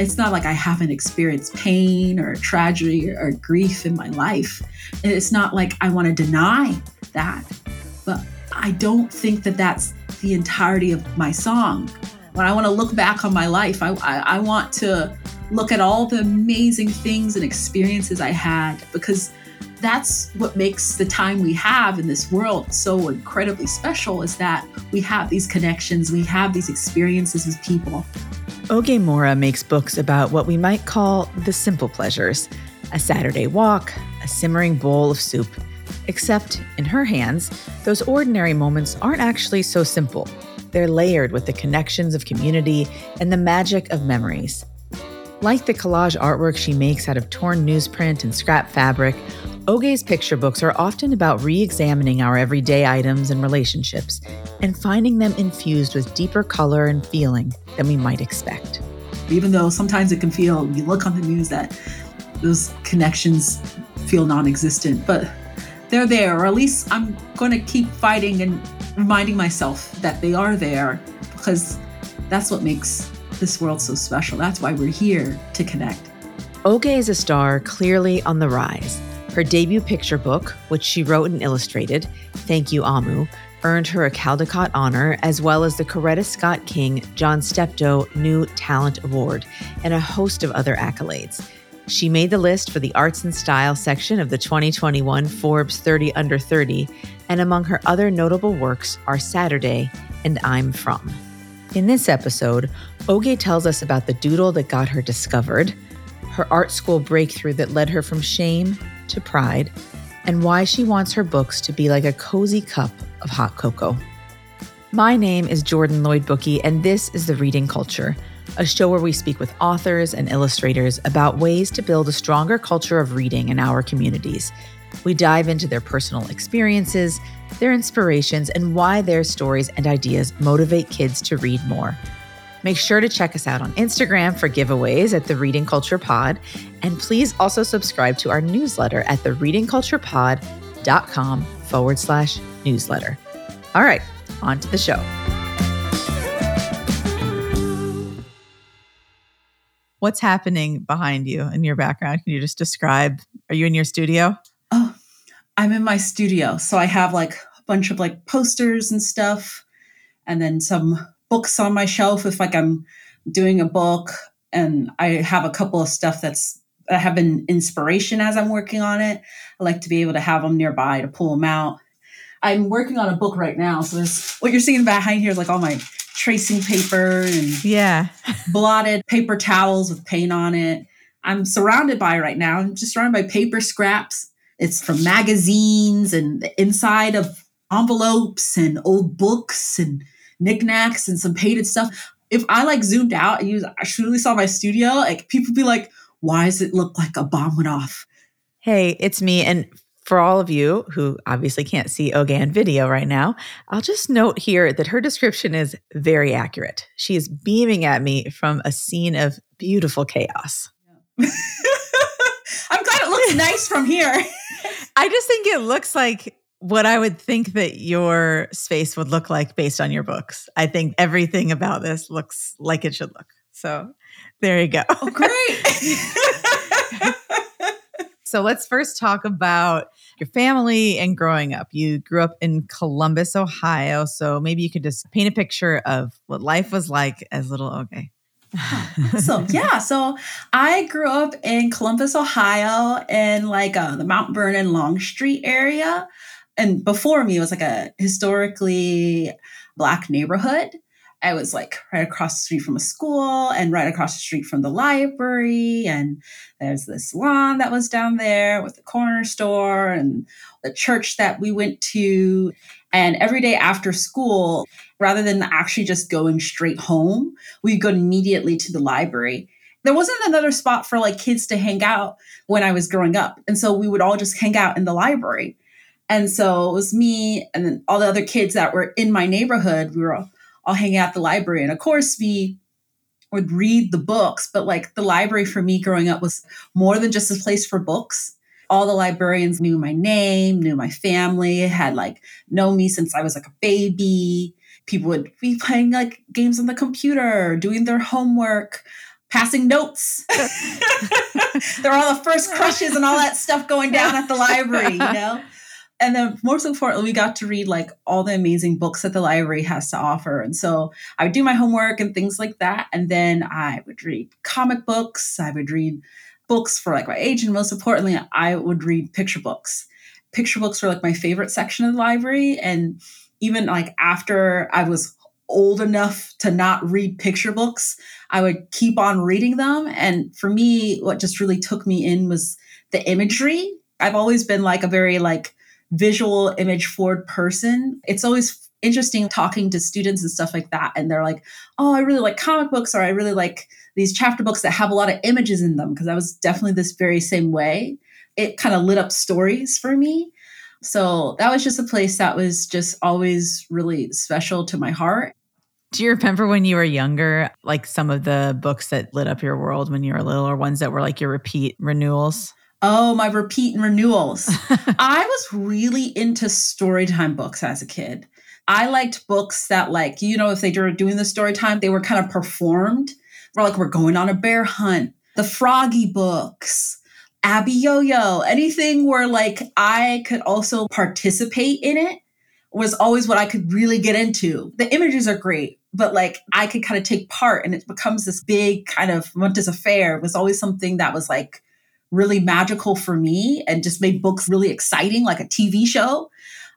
it's not like I haven't experienced pain or tragedy or grief in my life. It's not like I want to deny that, but I don't think that that's the entirety of my song. When I want to look back on my life, I, I, I want to look at all the amazing things and experiences I had because that's what makes the time we have in this world so incredibly special is that we have these connections, we have these experiences with people. Oge Mora makes books about what we might call the simple pleasures a Saturday walk, a simmering bowl of soup. Except in her hands, those ordinary moments aren't actually so simple. They're layered with the connections of community and the magic of memories. Like the collage artwork she makes out of torn newsprint and scrap fabric, Oge's picture books are often about re examining our everyday items and relationships and finding them infused with deeper color and feeling than we might expect. Even though sometimes it can feel, you look on the news, that those connections feel non existent, but they're there, or at least I'm going to keep fighting and reminding myself that they are there because that's what makes this world so special. That's why we're here to connect. Oge is a star clearly on the rise. Her debut picture book, which she wrote and illustrated, Thank You Omu, earned her a Caldecott honor as well as the Coretta Scott King John Steptoe New Talent Award and a host of other accolades. She made the list for the Arts and Style section of the 2021 Forbes 30 Under 30, and among her other notable works are Saturday and I'm From. In this episode, Oge tells us about the doodle that got her discovered, her art school breakthrough that led her from shame to pride, and why she wants her books to be like a cozy cup of hot cocoa. My name is Jordan Lloyd Bookey, and this is The Reading Culture a show where we speak with authors and illustrators about ways to build a stronger culture of reading in our communities. We dive into their personal experiences, their inspirations, and why their stories and ideas motivate kids to read more. Make sure to check us out on Instagram for giveaways at the Reading Culture Pod. And please also subscribe to our newsletter at thereadingculturepod.com forward slash newsletter. All right, on to the show. What's happening behind you in your background? Can you just describe? Are you in your studio? Oh, I'm in my studio. So I have like a bunch of like posters and stuff, and then some books on my shelf if like I'm doing a book. And I have a couple of stuff that's I have an inspiration as I'm working on it. I like to be able to have them nearby to pull them out. I'm working on a book right now. So there's what you're seeing behind here is like all my tracing paper and yeah, blotted paper towels with paint on it. I'm surrounded by right now. I'm just surrounded by paper scraps. It's from magazines and the inside of envelopes and old books and knickknacks and some painted stuff. If I like zoomed out and you I truly saw my studio, like people be like, why does it look like a bomb went off? Hey, it's me. And for all of you who obviously can't see Oge on video right now, I'll just note here that her description is very accurate. She is beaming at me from a scene of beautiful chaos. I'm glad it looks nice from here. I just think it looks like what I would think that your space would look like based on your books. I think everything about this looks like it should look. So there you go. Oh, great. So let's first talk about your family and growing up. You grew up in Columbus, Ohio. So maybe you could just paint a picture of what life was like as little Oge. so yeah, so I grew up in Columbus, Ohio, in like uh, the Mount Vernon Longstreet area, and before me was like a historically black neighborhood. I was like right across the street from a school and right across the street from the library. And there's this lawn that was down there with the corner store and the church that we went to. And every day after school, rather than actually just going straight home, we'd go immediately to the library. There wasn't another spot for like kids to hang out when I was growing up. And so we would all just hang out in the library. And so it was me and then all the other kids that were in my neighborhood. We were all I'll hang out at the library. And of course, we would read the books, but like the library for me growing up was more than just a place for books. All the librarians knew my name, knew my family, had like known me since I was like a baby. People would be playing like games on the computer, doing their homework. passing notes. They're all the first crushes and all that stuff going down at the library, you know? And then most importantly, we got to read like all the amazing books that the library has to offer. And so I would do my homework and things like that. And then I would read comic books. I would read books for like my age. And most importantly, I would read picture books. Picture books were like my favorite section of the library. And even like after I was old enough to not read picture books, I would keep on reading them. And for me, what just really took me in was the imagery. I've always been like a very like visual image forward person. It's always interesting talking to students and stuff like that. And they're like, oh, I really like comic books or I really like these chapter books that have a lot of images in them because I was definitely this very same way. It kind of lit up stories for me. So that was just a place that was just always really special to my heart. Do you remember when you were younger, like some of the books that lit up your world when you were little, or ones that were like your repeat renewals? Oh, my repeat and renewals. I was really into storytime books as a kid. I liked books that, like, you know, if they were doing the story time, they were kind of performed. We're like, we're going on a bear hunt. The Froggy books, Abiyoyo, anything where like I could also participate in it was always what I could really get into. The images are great but like I could kind of take part and it becomes this big kind of Montes affair it was always something that was like really magical for me and just made books really exciting, like a TV show.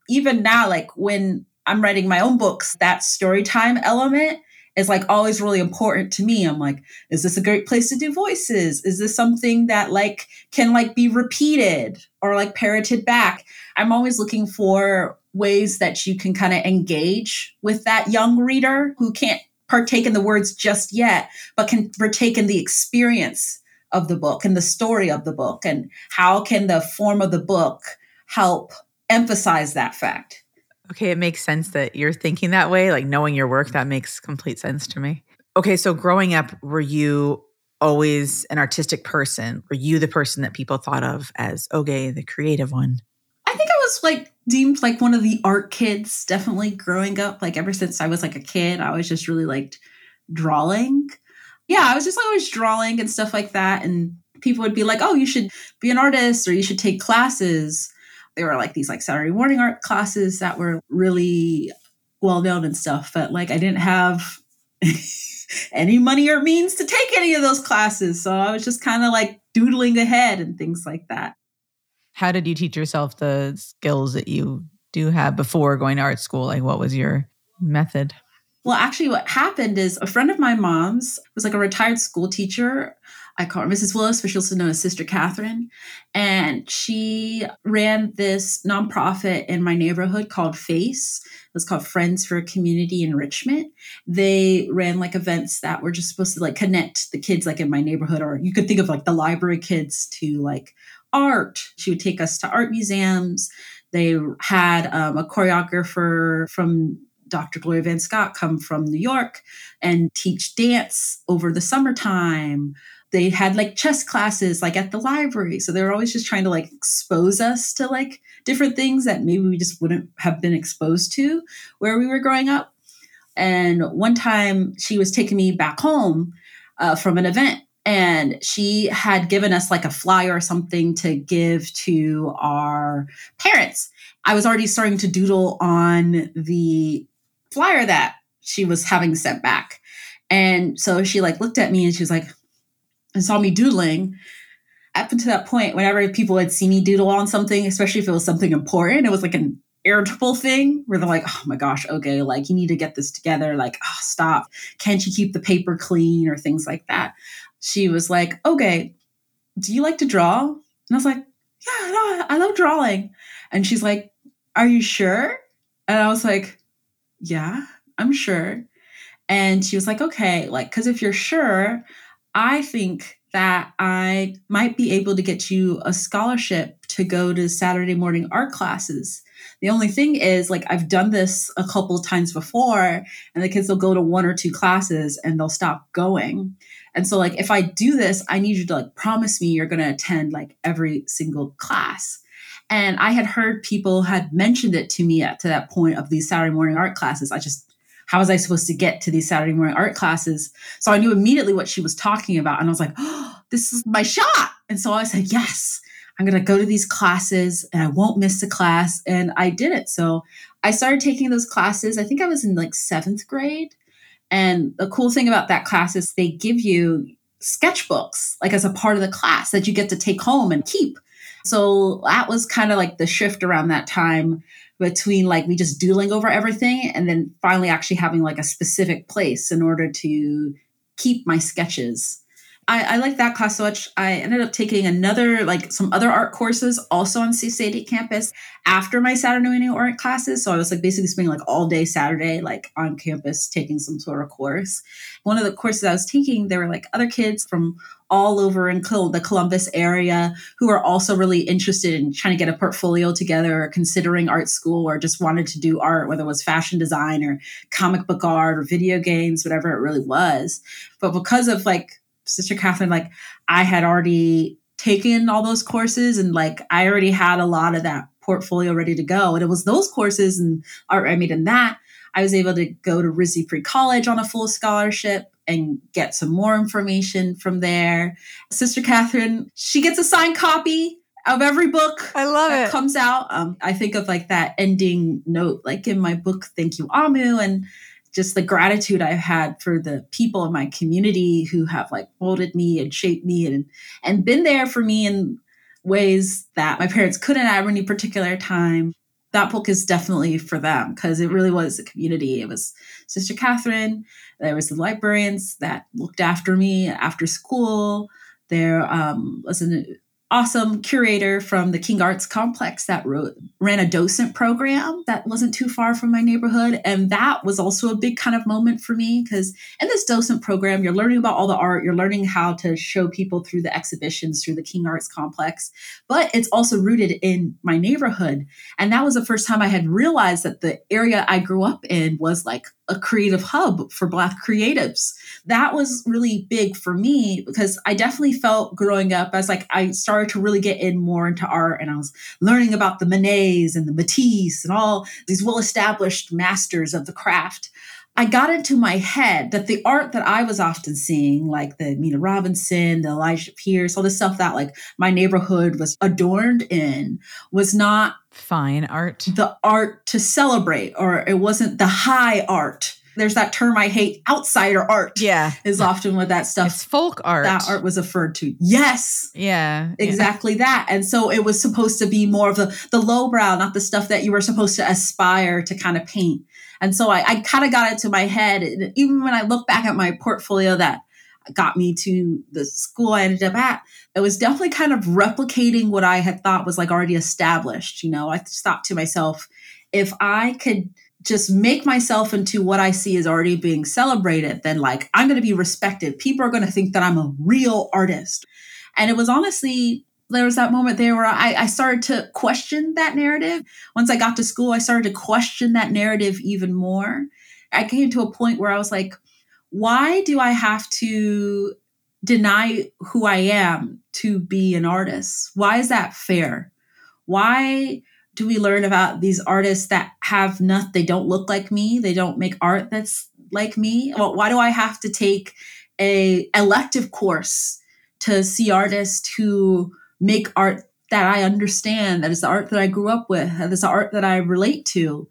Even now, like when I'm writing my own books, that story time element is like always really important to me. I'm like, is this a great place to do voices? Is this something that like can like be repeated or like parroted back? I'm always looking for ways that you can kind of engage with that young reader who can't partake in the words just yet, but can partake in the experience of the book and the story of the book. And how can the form of the book help emphasize that fact? Okay, it makes sense that you're thinking that way. Like knowing your work, that makes complete sense to me. Okay, so growing up, were you always an artistic person? Were you the person that people thought of as, okay, the creative one? I think I was like deemed like one of the art kids, definitely growing up. Like ever since I was like a kid, I was just really liked drawing. Yeah, I was just always drawing and stuff like that. And people would be like, oh, you should be an artist or you should take classes. There were like these like Saturday morning art classes that were really well known and stuff. But like I didn't have any money or means to take any of those classes. So I was just kind of like doodling ahead and things like that. How did you teach yourself the skills that you do have before going to art school? Like, what was your method? Well, actually, what happened is a friend of my mom's was like a retired school teacher. I call her Mrs. Willis, but she's also known as Sister Catherine. And she ran this nonprofit in my neighborhood called FACE. It was called Friends for Community Enrichment. They ran like events that were just supposed to like connect the kids like in my neighborhood, or you could think of like the library kids to like art. She would take us to art museums. They had um, a choreographer from Dr. Gloria Van Scott come from New York and teach dance over the summertime. They had like chess classes like at the library. So they were always just trying to like expose us to like different things that maybe we just wouldn't have been exposed to where we were growing up. And one time she was taking me back home uh, from an event and she had given us like a flyer or something to give to our parents. I was already starting to doodle on the flyer that she was having sent back. And so she like looked at me and she was like, and saw me doodling. Up until that point, whenever people had seen me doodle on something, especially if it was something important, it was like an irritable thing where they're like, oh my gosh, okay, like you need to get this together. Like, oh, stop. Can't you keep the paper clean or things like that? she was like, okay, do you like to draw? And I was like, yeah, no, I love drawing. And she's like, are you sure? And I was like, yeah, I'm sure. And she was like, okay, like, because if you're sure, I think that I might be able to get you a scholarship to go to Saturday morning art classes. The only thing is, like, I've done this a couple times before, and the kids will go to one or two classes and they'll stop going. And so, like, if I do this, I need you to like promise me you're going to attend like every single class. And I had heard people had mentioned it to me at to that point of these Saturday morning art classes. I just how was I supposed to get to these Saturday morning art classes? So I knew immediately what she was talking about. And I was like, oh, this is my shot. And so I said, yes, I'm going to go to these classes and I won't miss a class. And I did it. So I started taking those classes. I think I was in like seventh grade. And the cool thing about that class is they give you sketchbooks, like as a part of the class that you get to take home and keep. So that was kind of like the shift around that time between like me just doodling over everything and then finally actually having like a specific place in order to keep my sketches. I, I like that class so much. I ended up taking another, like some other art courses also on CCAD campus after my Saturday morning art classes. So I was like basically spending like all day Saturday, like on campus taking some sort of course. One of the courses I was taking, there were like other kids from all over in the Columbus area who are also really interested in trying to get a portfolio together or considering art school or just wanted to do art, whether it was fashion design or comic book art or video games, whatever it really was. But because of like Sister Catherine, like I had already taken all those courses and like I already had a lot of that portfolio ready to go. And it was those courses and art I made in that I was able to go to RISD Pre College on a full scholarship and get some more information from there. Sister Catherine, she gets a signed copy of every book I love that it. comes out. Um, I think of like that ending note, like in my book, Thank You, Omu, and just the gratitude I've had for the people in my community who have like molded me and shaped me and and been there for me in ways that my parents couldn't at any particular time. That book is definitely for them because it really was a community. It was Sister Catherine. There was the librarians that looked after me after school. There um, was an awesome curator from the King Arts Complex that wrote ran a docent program that wasn't too far from my neighborhood. And that was also a big kind of moment for me because in this docent program you're learning about all the art. You're learning how to show people through the exhibitions through the King Arts Complex. But it's also rooted in my neighborhood. And that was the first time I had realized that the area I grew up in was like a creative hub for Black creatives. That was really big for me because I definitely felt growing up as like I started to really get in more into art and I was learning about the Manets and the Matisse and all these well established masters of the craft. I got into my head that the art that I was often seeing, like the Mina Robinson, the Elijah Pierce, all the stuff that like my neighborhood was adorned in, was not fine art. The art to celebrate, or it wasn't the high art. There's that term I hate, outsider art. Yeah. Is often what that stuff. It's folk art. That art was referred to. Yes. Yeah. Exactly yeah. that. And so it was supposed to be more of the, the lowbrow, not the stuff that you were supposed to aspire to kind of paint. And so I, I kind of got it to my head. Even when I look back at my portfolio that got me to the school I ended up at, it was definitely kind of replicating what I had thought was like already established. You know, I thought to myself, if I could just make myself into what I see as already being celebrated, then like I'm going to be respected. People are going to think that I'm a real artist. And it was honestly, there was that moment there where I, I started to question that narrative. Once I got to school, I started to question that narrative even more. I came to a point where I was like, why do I have to deny who I am to be an artist? Why is that fair? Why do we learn about these artists that have nothing? They don't look like me. They don't make art that's like me. Well, why do I have to take a elective course to see artists who make art that I understand, that is the art that I grew up with, that is the art that I relate to?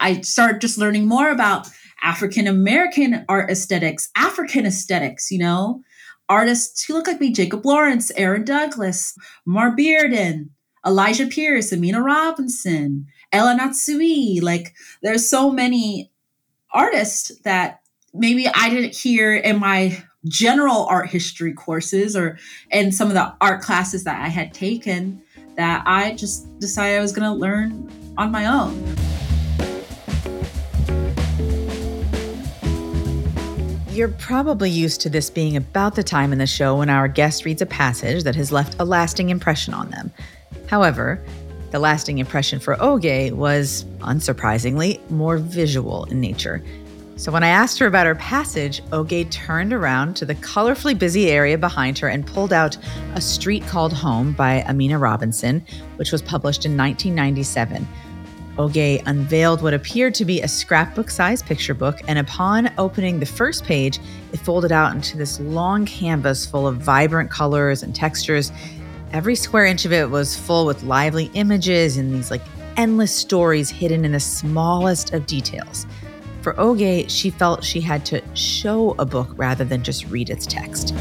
I start just learning more about African American art aesthetics, African aesthetics, you know, artists who look like me, Jacob Lawrence, Aaron Douglas, Romare Bearden, Elijah Pierce, Aminah Robinson, El Anatsui. Like there's so many artists that maybe I didn't hear in my general art history courses or in some of the art classes that I had taken that I just decided I was going to learn on my own. You're probably used to this being about the time in the show when our guest reads a passage that has left a lasting impression on them. However, the lasting impression for Oge was, unsurprisingly, more visual in nature. So when I asked her about her passage, Oge turned around to the colorfully busy area behind her and pulled out A Street Called Home by Aminah Robinson, which was published in 1997. Oge unveiled what appeared to be a scrapbook sized picture book, and upon opening the first page, it folded out into this long canvas full of vibrant colors and textures. Every square inch of it was full with lively images and these like endless stories hidden in the smallest of details. For Oge, she felt she had to show a book rather than just read its text.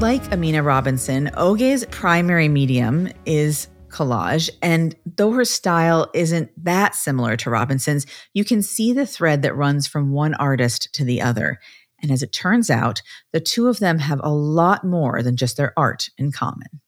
Like Aminah Robinson, Oge's primary medium is collage. And though her style isn't that similar to Robinson's, you can see the thread that runs from one artist to the other. And as it turns out, the two of them have a lot more than just their art in common.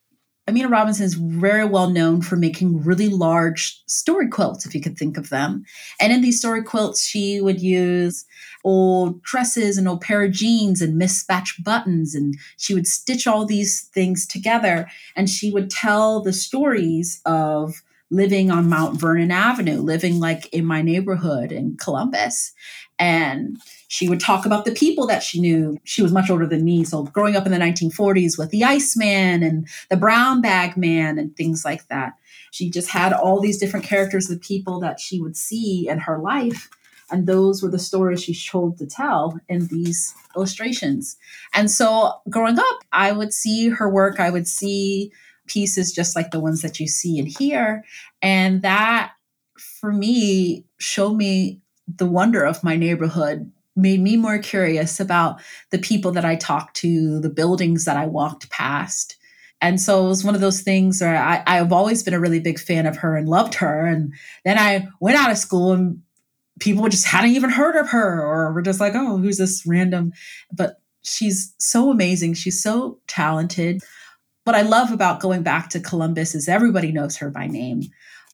Aminah Robinson is very well known for making really large story quilts, if you could think of them. And in these story quilts, she would use old dresses and old pair of jeans and mismatched buttons. And she would stitch all these things together. And she would tell the stories of living on Mount Vernon Avenue, living like in my neighborhood in Columbus. And she would talk about the people that she knew. She was much older than me. So growing up in the 1940s with the Iceman and the Brown Bag Man and things like that. She just had all these different characters of people that she would see in her life. And those were the stories she told to tell in these illustrations. And so growing up, I would see her work. I would see pieces just like the ones that you see and hear. And that for me showed me the wonder of my neighborhood made me more curious about the people that I talked to, the buildings that I walked past. And so it was one of those things where I, I've always been a really big fan of her and loved her. And then I went out of school and people just hadn't even heard of her or were just like, oh, who's this random? But she's so amazing. She's so talented. What I love about going back to Columbus is everybody knows her by name.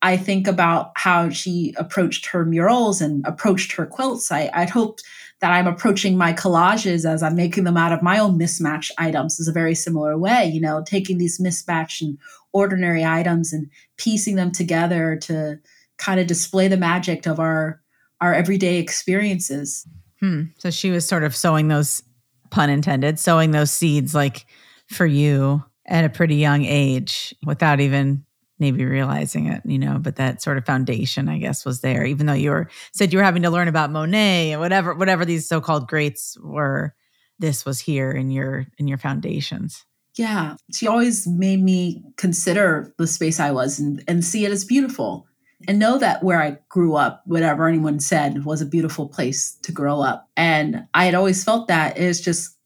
I think about how she approached her murals and approached her quilts. I, I'd hoped that I'm approaching my collages as I'm making them out of my own mismatched items is a very similar way, you know, taking these mismatched and ordinary items and piecing them together to kind of display the magic of our our everyday experiences. Hmm. So she was sort of sowing those pun intended, sowing those seeds like for you at a pretty young age without even maybe realizing it, you know, but that sort of foundation, I guess, was there, even though you were said you were having to learn about Monet and whatever, whatever these so-called greats were, this was here in your in your foundations. Yeah. She always made me consider the space I was and, and see it as beautiful. And know that where I grew up, whatever anyone said, was a beautiful place to grow up. And I had always felt that it's just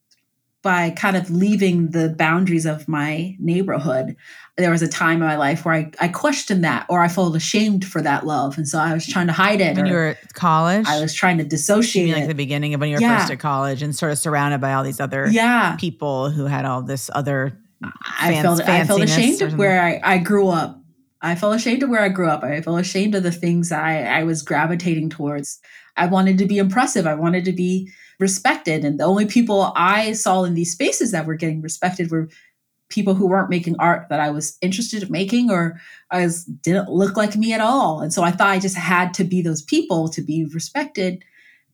by kind of leaving the boundaries of my neighborhood. There was a time in my life where I, I questioned that or I felt ashamed for that love. And so I was trying to hide it. When you were at college? I was trying to dissociate like it. the beginning of when you were yeah. first at college and sort of surrounded by all these other yeah. people who had all this other I felt I felt ashamed of where I, I grew up. I felt ashamed of where I grew up. I felt ashamed of the things I, I was gravitating towards. I wanted to be impressive. I wanted to be respected. And the only people I saw in these spaces that were getting respected were people who weren't making art that I was interested in making or I was didn't look like me at all. And so I thought I just had to be those people to be respected.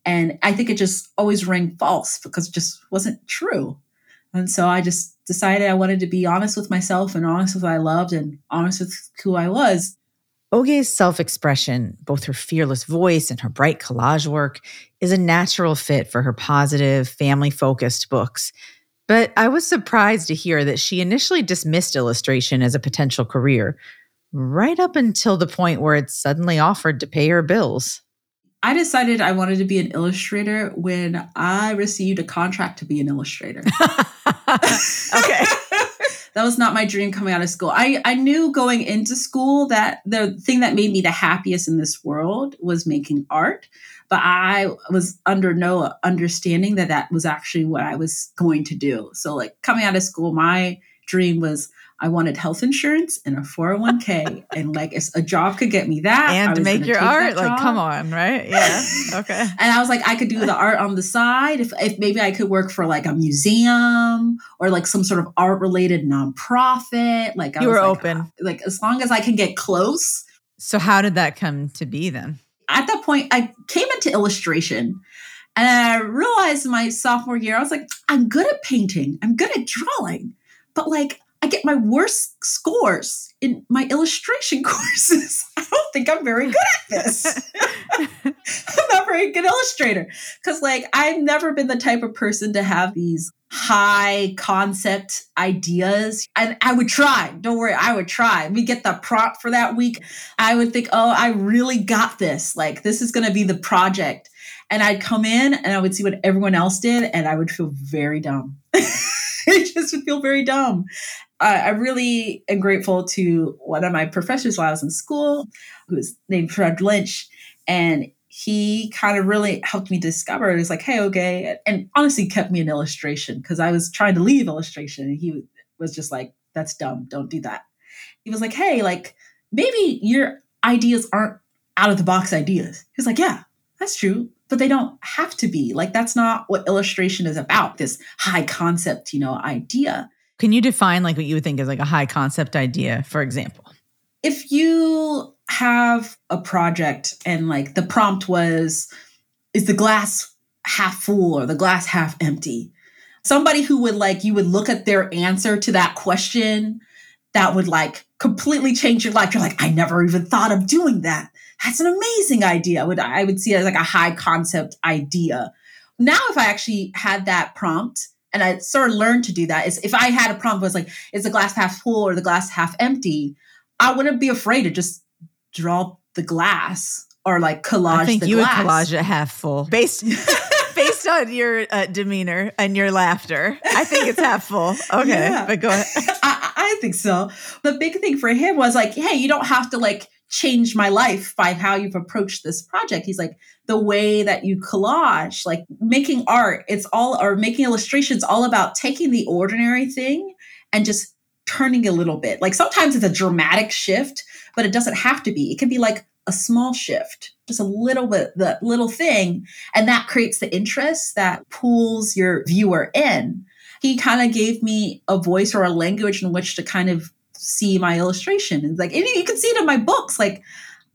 And I think it just always rang false because it just wasn't true. And so I just decided I wanted to be honest with myself and honest with what I loved and honest with who I was. Oge's self expression, both her fearless voice and her bright collage work, is a natural fit for her positive, family focused books. But I was surprised to hear that she initially dismissed illustration as a potential career, right up until the point where it suddenly offered to pay her bills. I decided I wanted to be an illustrator when I received a contract to be an illustrator. okay. that was not my dream coming out of school. I, I knew going into school that the thing that made me the happiest in this world was making art, but I was under no understanding that that was actually what I was going to do. So, like coming out of school, my dream was I wanted health insurance and a 401k. and like if a job could get me that. And to make your art, like, come on, right? Yeah. Okay. and I was like, I could do the art on the side. If, if maybe I could work for like a museum or like some sort of art related nonprofit. Like, I you were like, open. Uh, like, as long as I can get close. So, how did that come to be then? At that point, I came into illustration. And I realized my sophomore year, I was like, I'm good at painting. I'm good at drawing but like I get my worst scores in my illustration courses. I don't think I'm very good at this. I'm not very good illustrator. Cause like I've never been the type of person to have these high concept ideas. And I would try. Don't worry, I would try. We get the prompt for that week. I would think, oh, I really got this. Like this is gonna be the project. And I'd come in and I would see what everyone else did, and I would feel very dumb. I just would feel very dumb. I really am grateful to one of my professors while I was in school, who was named Fred Lynch. And he kind of really helped me discover it was like, hey, okay. And honestly kept me in illustration because I was trying to leave illustration. And he was just like, that's dumb. Don't do that. He was like, hey, like maybe your ideas aren't out of the box ideas. He's like, yeah, that's true. But they don't have to be. Like, that's not what illustration is about, this high concept, you know, idea. Can you define like what you would think is like a high concept idea, for example? If you have a project and like the prompt was, is the glass half full or the glass half empty? Somebody who would like, you would look at their answer to that question that would like completely change your life. You're like, I never even thought of doing that. That's an amazing idea. I would I would see it as like a high concept idea. Now, if I actually had that prompt and I sort of learned to do that is if I had a prompt was like, is the glass half full or the glass half empty? I wouldn't be afraid to just draw the glass or like collage. I think you glass. would collage it half full based based on your uh, demeanor and your laughter. I think it's half full. Okay, yeah. but go ahead. I, I think so. The big thing for him was like, hey, you don't have to like change my life by how you've approached this project. He's like, the way that you collage, like making art, it's all, or making illustrations, all about taking the ordinary thing and just turning a little bit. Like sometimes it's a dramatic shift, but it doesn't have to be. It can be like a small shift, just a little bit, the little thing. And that creates the interest that pulls your viewer in. He kind of gave me a voice or a language in which to kind of see my illustration. It's like, and you can see it in my books. Like,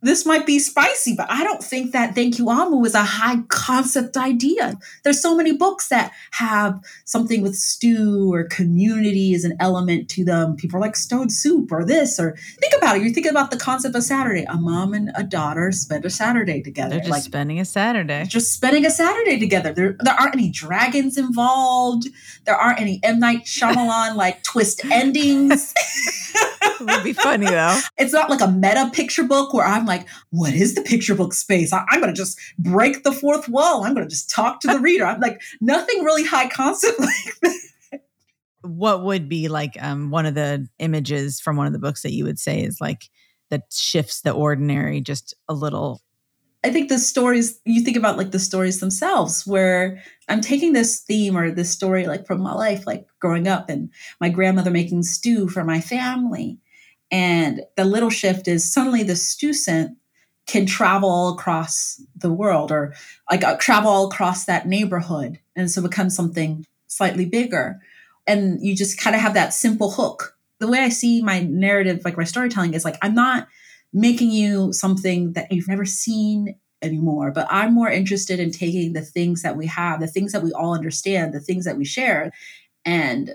this might be spicy, but I don't think that Thank You Omu is a high concept idea. There's so many books that have something with stew or community as an element to them. People are like Stone Soup or this or think about it. You're thinking about the concept of Saturday. A mom and a daughter spend a Saturday together. They're just like, spending a Saturday. Just spending a Saturday together. There, there aren't any dragons involved. There aren't any M Night Shyamalan like twist endings. it would be funny though. It's not like a meta picture book where I'm like, what is the picture book space? I, am going to just break the fourth wall. I'm going to just talk to the reader. I'm like, nothing really high concept like What would be like um, one of the images from one of the books that you would say is like that shifts the ordinary just a little? I think the stories, you think about like the stories themselves, where I'm taking this theme or this story like from my life, like growing up and my grandmother making stew for my family and the little shift is suddenly the student can travel across the world or like uh, travel across that neighborhood. And so become something slightly bigger. And you just kind of have that simple hook. The way I see my narrative, like my storytelling, is like I'm not making you something that you've never seen anymore, but I'm more interested in taking the things that we have, the things that we all understand, the things that we share, and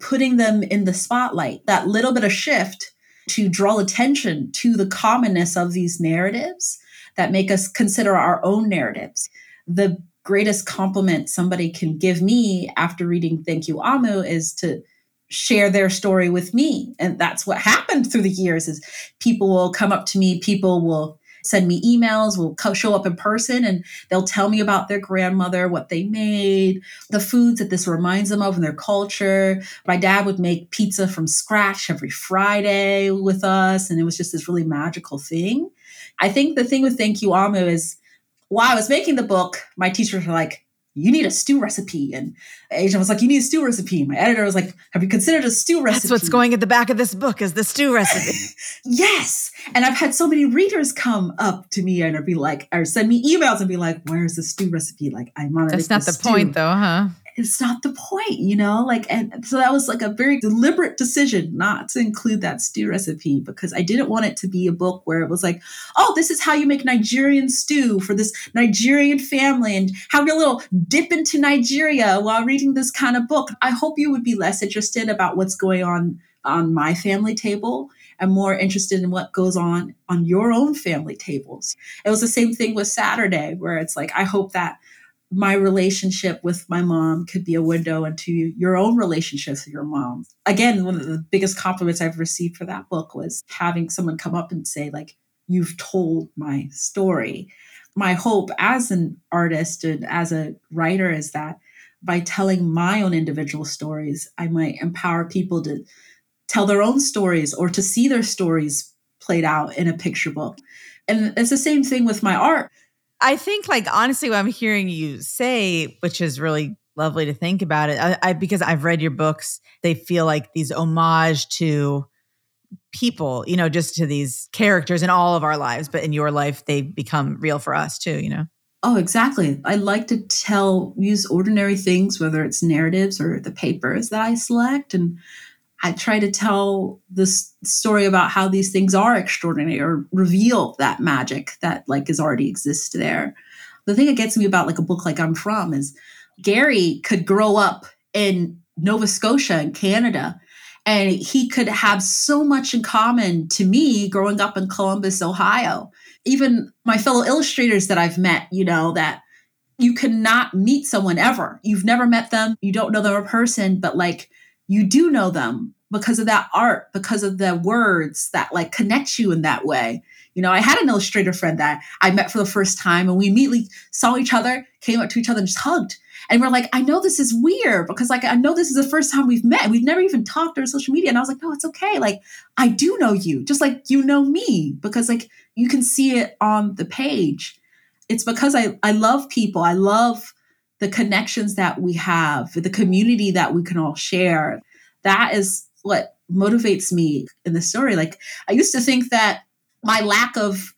putting them in the spotlight. That little bit of shift to draw attention to the commonness of these narratives that make us consider our own narratives. The greatest compliment somebody can give me after reading Thank You Omu is to share their story with me and that's what happened through the years is people will come up to me people will send me emails, will co- show up in person, and they'll tell me about their grandmother, what they made, the foods that this reminds them of and their culture. My dad would make pizza from scratch every Friday with us, and it was just this really magical thing. I think the thing with Thank You Omu is while I was making the book, my teachers were like, you need a stew recipe. And Asian was like, you need a stew recipe. And my editor was like, have you considered a stew recipe? That's what's going at the back of this book is the stew recipe. yes. And I've had so many readers come up to me and be like, or send me emails and be like, where's the stew recipe? Like, I want to That's not the stew. point though, huh? It's not the point, you know? Like, and so that was like a very deliberate decision not to include that stew recipe because I didn't want it to be a book where it was like, oh, this is how you make Nigerian stew for this Nigerian family and have a little dip into Nigeria while reading this kind of book. I hope you would be less interested about what's going on on my family table and more interested in what goes on on your own family tables. It was the same thing with Saturday, where it's like, I hope that my relationship with my mom could be a window into your own relationships with your mom. Again, one of the biggest compliments I've received for that book was having someone come up and say, like, you've told my story. My hope as an artist and as a writer is that by telling my own individual stories, I might empower people to tell their own stories or to see their stories played out in a picture book. And it's the same thing with my art. I think, like, honestly, what I'm hearing you say, which is really lovely to think about it, I, I because I've read your books, they feel like these homage to people, you know, just to these characters in all of our lives, but in your life, they become real for us too, you know? Oh, exactly. I like to tell, use ordinary things, whether it's narratives or the papers that I select. And I try to tell this story about how these things are extraordinary or reveal that magic that like is already exists there. The thing that gets me about like a book like I'm From is Gary could grow up in Nova Scotia in Canada and he could have so much in common to me growing up in Columbus, Ohio. Even my fellow illustrators that I've met, you know, that you cannot meet someone ever. You've never met them, you don't know them in person, but like you do know them because of that art, because of the words that like connect you in that way. You know, I had an illustrator friend that I met for the first time and we immediately saw each other, came up to each other and just hugged. And we're like, I know this is weird because like I know this is the first time we've met. We've never even talked on social media. And I was like, no, it's okay. Like I do know you, just like you know me, because like you can see it on the page. It's because I, I love people. I love the connections that we have, the community that we can all share. That is what motivates me in the story. Like I used to think that my lack of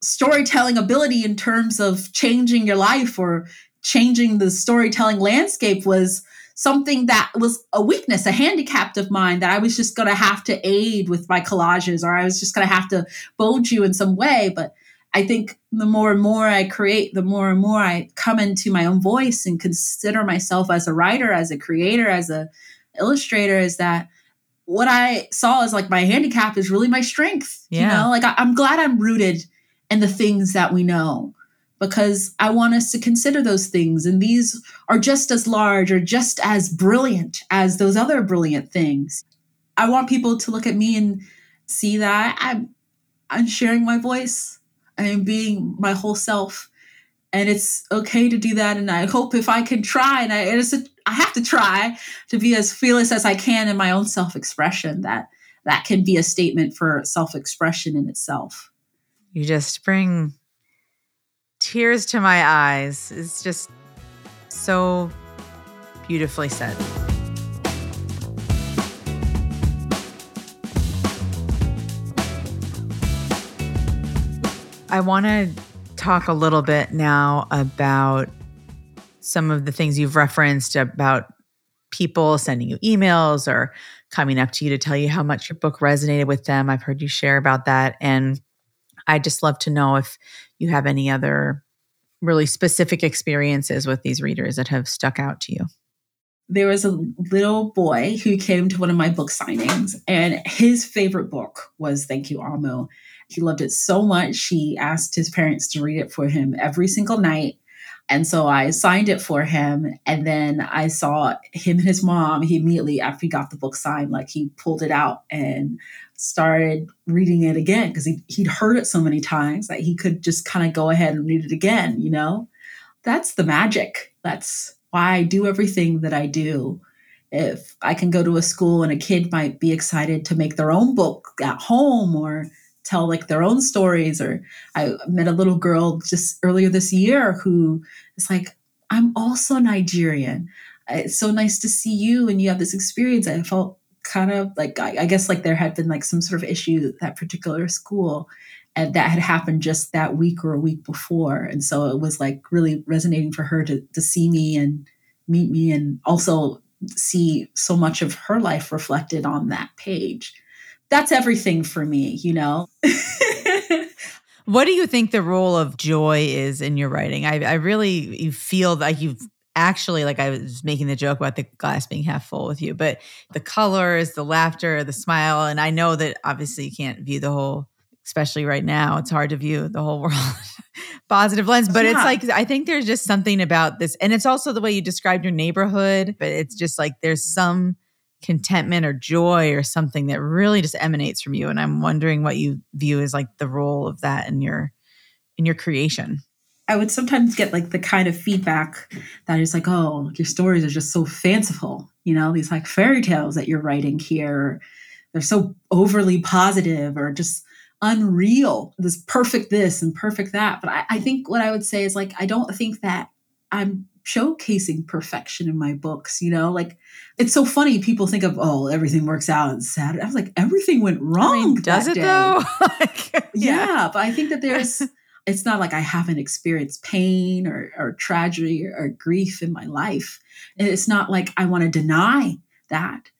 storytelling ability in terms of changing your life or changing the storytelling landscape was something that was a weakness, a handicap of mine that I was just going to have to aid with my collages or I was just going to have to bold you in some way. But I think the more and more I create, the more and more I come into my own voice and consider myself as a writer, as a creator, as a illustrator, is that what I saw as like my handicap is really my strength. Yeah. You know, like I, I'm glad I'm rooted in the things that we know because I want us to consider those things. And these are just as large or just as brilliant as those other brilliant things. I want people to look at me and see that I'm, I'm sharing my voice. I am being my whole self. And it's okay to do that. And I hope if I can try, and I, it's a, I have to try to be as fearless as I can in my own self expression, that that can be a statement for self expression in itself. You just bring tears to my eyes. It's just so beautifully said. I want to talk a little bit now about some of the things you've referenced about people sending you emails or coming up to you to tell you how much your book resonated with them. I've heard you share about that. And I just love to know if you have any other really specific experiences with these readers that have stuck out to you. There was a little boy who came to one of my book signings, and his favorite book was Thank You, Omu. He loved it so much, he asked his parents to read it for him every single night. And so I signed it for him. And then I saw him and his mom. He immediately, after he got the book signed, like he pulled it out and started reading it again because he, he'd heard it so many times that he could just kind of go ahead and read it again, you know? That's the magic. That's why I do everything that I do. If I can go to a school and a kid might be excited to make their own book at home or tell like their own stories, or I met a little girl just earlier this year who is like, I'm also Nigerian. It's so nice to see you and you have this experience. I felt kind of like I, I, guess like there had been like some sort of issue at that particular school and that had happened just that week or a week before and so it was like really resonating for her to to see me and meet me and also see so much of her life reflected on that page that's everything for me you know what do you think the role of joy is in your writing i, I really you feel like you've actually like I was making the joke about the glass being half full with you, but the colors, the laughter, the smile, and I know that obviously you can't view the whole especially right now it's hard to view the whole world positive lens but yeah. it's like i think there's just something about this and it's also the way you described your neighborhood but it's just like there's some contentment or joy or something that really just emanates from you and i'm wondering what you view as like the role of that in your in your creation I would sometimes get like the kind of feedback that is like, oh, your stories are just so fanciful, you know, these like fairy tales that you're writing here. They're so overly positive or just unreal, this perfect this and perfect that. But I, I think what I would say is like, I don't think that I'm showcasing perfection in my books, you know? Like it's so funny. People think of, oh, everything works out on Saturday. I was like, everything went wrong. I mean, does it day. though? yeah. yeah, but I think that there's it's not like I haven't experienced pain or, or tragedy or, or grief in my life. And it's not like I want to deny that,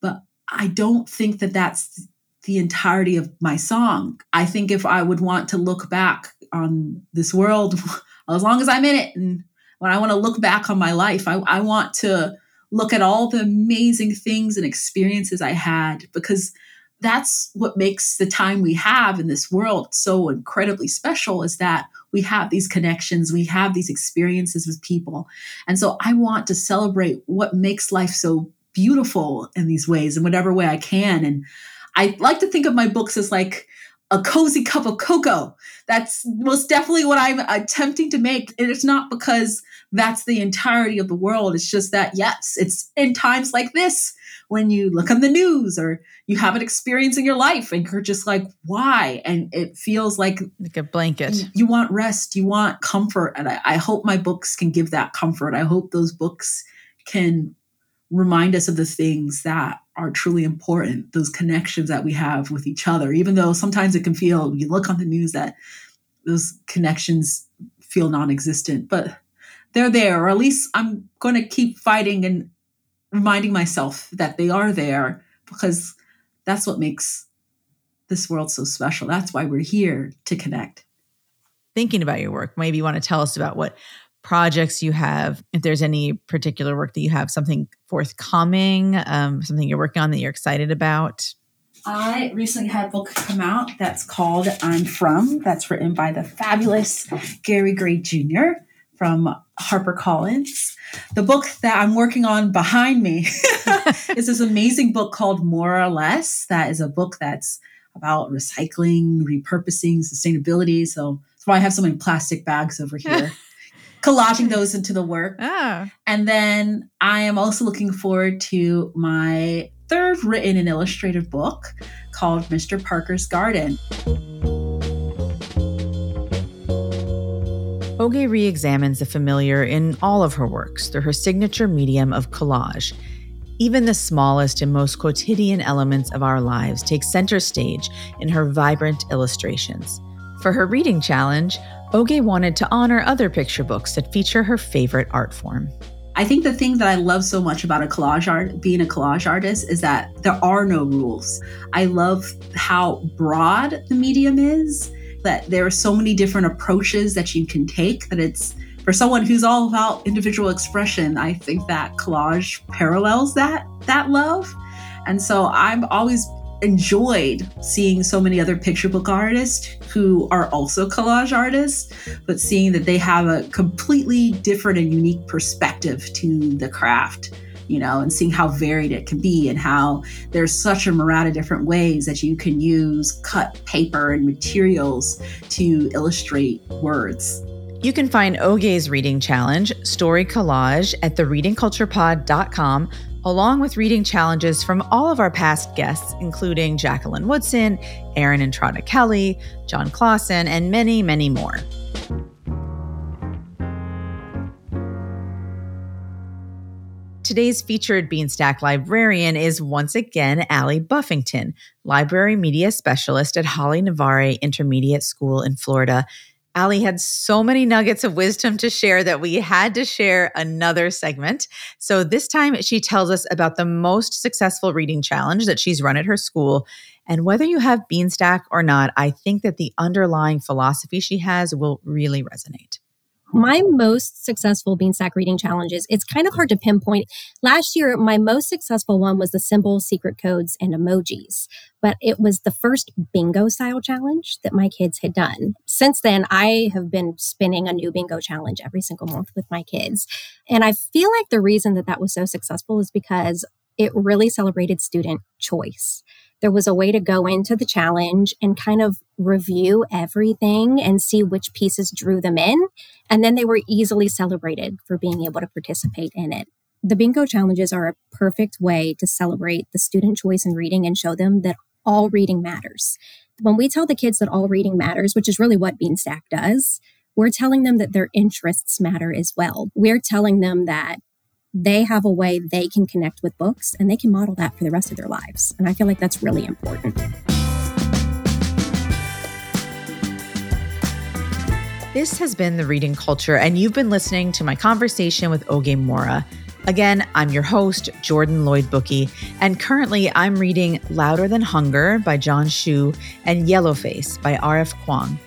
but I don't think that that's the entirety of my song. I think if I would want to look back on this world, as long as I'm in it, and when I want to look back on my life, I, I want to look at all the amazing things and experiences I had because that's what makes the time we have in this world so incredibly special is that we have these connections, we have these experiences with people. And so I want to celebrate what makes life so beautiful in these ways in whatever way I can. And I like to think of my books as like a cozy cup of cocoa. That's most definitely what I'm attempting to make. And it's not because that's the entirety of the world. It's just that, yes, it's in times like this when you look on the news or you have an experience in your life and you're just like, why? And it feels like, like a blanket. You, you want rest, you want comfort. And I, I hope my books can give that comfort. I hope those books can remind us of the things that are truly important, those connections that we have with each other, even though sometimes it can feel, you look on the news that those connections feel non existent, but they're there, or at least I'm going to keep fighting and reminding myself that they are there because that's what makes this world so special. That's why we're here to connect. Thinking about your work, maybe you want to tell us about what projects you have, if there's any particular work that you have, something forthcoming, um, something you're working on that you're excited about. I recently had a book come out that's called I'm From, that's written by the fabulous Gary Gray Jr from HarperCollins. The book that I'm working on behind me is this amazing book called More or Less. That is a book that's about recycling, repurposing, sustainability. So that's why I have so many plastic bags over here. collaging those into the work. Oh. And then I am also looking forward to my third written and illustrated book called Mr. Parker's Garden. Oge re examines the familiar in all of her works through her signature medium of collage. Even the smallest and most quotidian elements of our lives take center stage in her vibrant illustrations. For her reading challenge, Oge wanted to honor other picture books that feature her favorite art form. I think the thing that I love so much about a collage art, being a collage artist, is that there are no rules. I love how broad the medium is that there are so many different approaches that you can take that it's for someone who's all about individual expression i think that collage parallels that that love and so i've always enjoyed seeing so many other picture book artists who are also collage artists but seeing that they have a completely different and unique perspective to the craft you know, and seeing how varied it can be and how there's such a myriad of different ways that you can use cut paper and materials to illustrate words. You can find Oge's reading challenge, Story Collage, at thereadingculturepod.com, along with reading challenges from all of our past guests, including Jacqueline Woodson, Erin Entrada Kelly, Jon Klassen, and many, many more. Today's featured Beanstack librarian is once again Allie Buffington, library media specialist at Holley Navarre Intermediate School in Florida. Allie had so many nuggets of wisdom to share that we had to share another segment. So this time she tells us about the most successful reading challenge that she's run at her school. And whether you have Beanstack or not, I think that the underlying philosophy she has will really resonate. My most successful Beanstack reading challenges, it's kind of hard to pinpoint. Last year, my most successful one was the symbol secret codes and emojis, but it was the first bingo style challenge that my kids had done. Since then, I have been spinning a new bingo challenge every single month with my kids. And I feel like the reason that that was so successful is because it really celebrated student choice there was a way to go into the challenge and kind of review everything and see which pieces drew them in. And then they were easily celebrated for being able to participate in it. The bingo challenges are a perfect way to celebrate the student choice in reading and show them that all reading matters. When we tell the kids that all reading matters, which is really what Beanstack does, we're telling them that their interests matter as well. We're telling them that they have a way they can connect with books and they can model that for the rest of their lives. And I feel like that's really important. This has been the reading culture, and you've been listening to my conversation with Oge Mora. Again, I'm your host, Jordan Lloyd Bookey, and currently I'm reading Louder Than Hunger by John Schu and Yellowface by R.F. Kuang.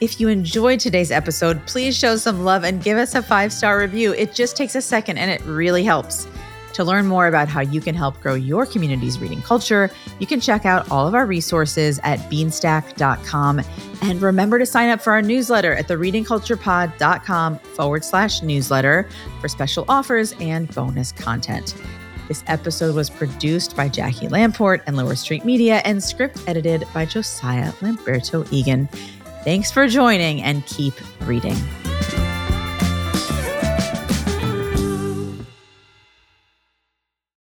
If you enjoyed today's episode, please show some love and give us a five star review. It just takes a second and it really helps. To learn more about how you can help grow your community's reading culture, you can check out all of our resources at beanstack.com. And remember to sign up for our newsletter at thereadingculturepod.com forward slash newsletter for special offers and bonus content. This episode was produced by Jackie Lamport and Lower Street Media and script edited by Josiah Lamberto Egan. Thanks for joining and keep reading.